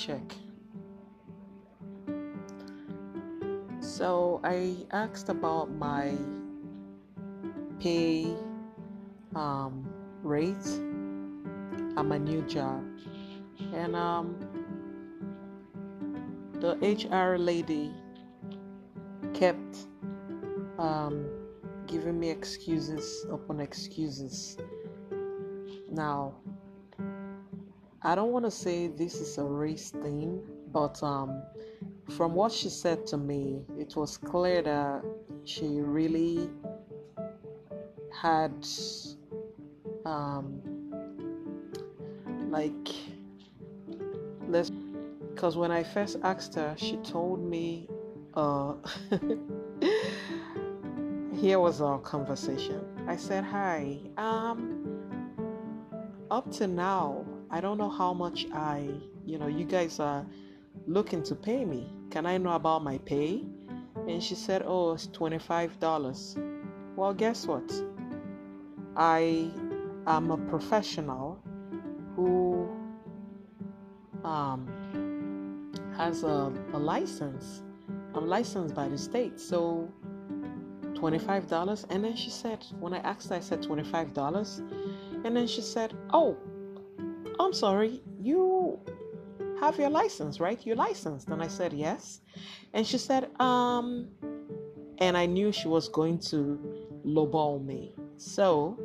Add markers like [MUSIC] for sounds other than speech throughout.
check. So I asked about my pay um, rate at my new job, and um, the HR lady kept um, giving me excuses upon excuses. Now, I don't want to say this is a race thing, but um, from what she said to me, it was clear that she really had um, like let's because when I first asked her, she told me uh, [LAUGHS] here was our conversation. I said, Hi, um, up to now, I don't know how much I, you know, you guys are looking to pay me. Can I know about my pay? And she said, Oh, it's $25. Well, guess what? I am a professional who um, has a, a license. I'm licensed by the state. So $25. And then she said, when I asked I said $25. And then she said, Oh, I'm sorry, you have your license, right? You're licensed. And I said, Yes. And she said, Um, and I knew she was going to lowball me. So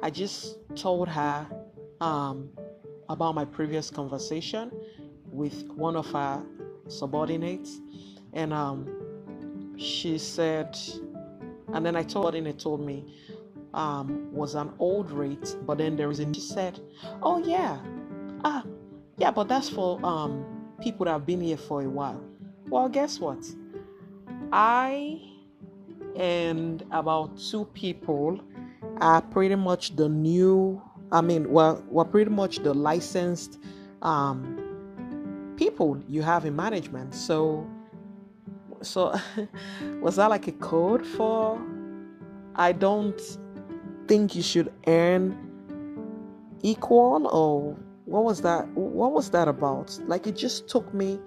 I just told her um, about my previous conversation with one of her subordinates. And um, she said, and then I told her, and it told me um, was an old rate, but then there is a. She said, "Oh yeah, ah, yeah, but that's for um, people that have been here for a while." Well, guess what? I and about two people are pretty much the new. I mean, well, we're pretty much the licensed um, people you have in management. So so [LAUGHS] was that like a code for I don't think you should earn equal or what was that what was that about? Like it just took me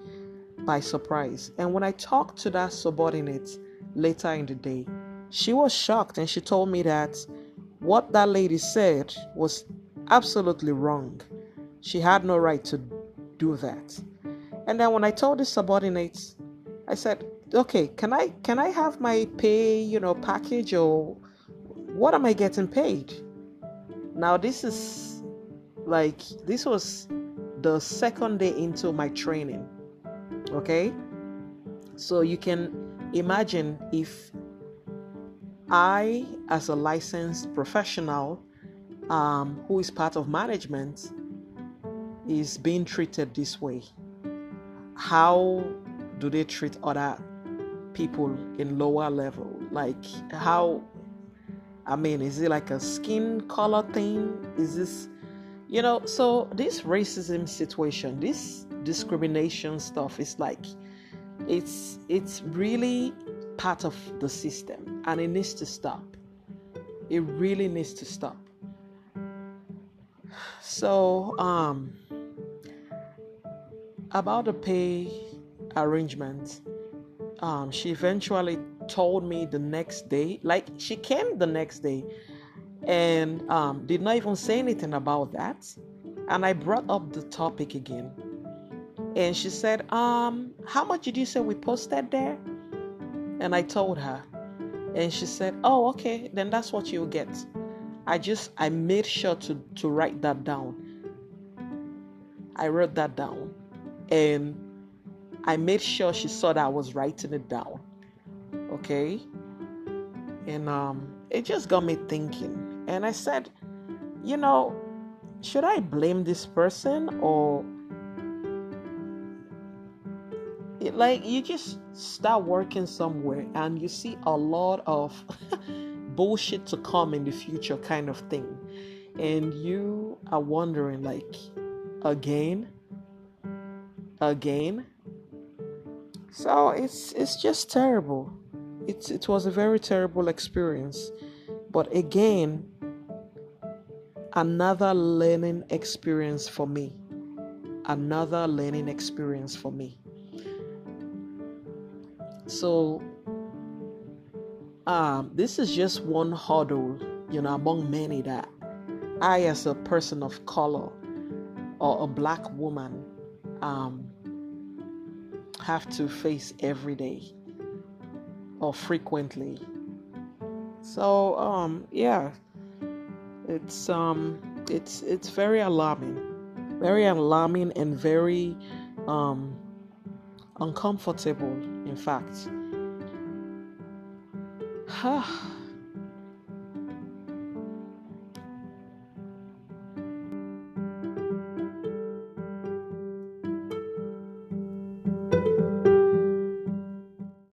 by surprise. And when i talked to that subordinate later in the day she was shocked and she told me that what that lady said was absolutely wrong. She had no right to do that. And then when i told the subordinates i said okay can i can i have my pay you know package or what am i getting paid? Now this is like this was the second day into my training okay? So you can imagine if i as a licensed professional um, who is part of management is being treated this way. How do they treat other people in lower level? Like how i mean is it like a skin color thing? Is this you know so this racism situation this discrimination stuff is like it's it's really part of the system and it needs to stop. It really needs to stop. So um about the pay arrangement um, she eventually told me the next day, like she came the next day and um, did not even say anything about that. And I brought up the topic again. And she said, um, How much did you say we posted there? And I told her. And she said, Oh, okay, then that's what you'll get. I just I made sure to, to write that down. I wrote that down. And I made sure she saw that I was writing it down. Okay? And um it just got me thinking. And I said, you know, should I blame this person or it, like you just start working somewhere and you see a lot of [LAUGHS] bullshit to come in the future kind of thing and you are wondering like again again so it's it's just terrible. It's it was a very terrible experience. But again, another learning experience for me. another learning experience for me. So, um, this is just one hurdle, you know, among many that I, as a person of color or a black woman, um, have to face every day or frequently. So, um, yeah, it's um, it's it's very alarming, very alarming, and very um, uncomfortable. In fact. [SIGHS]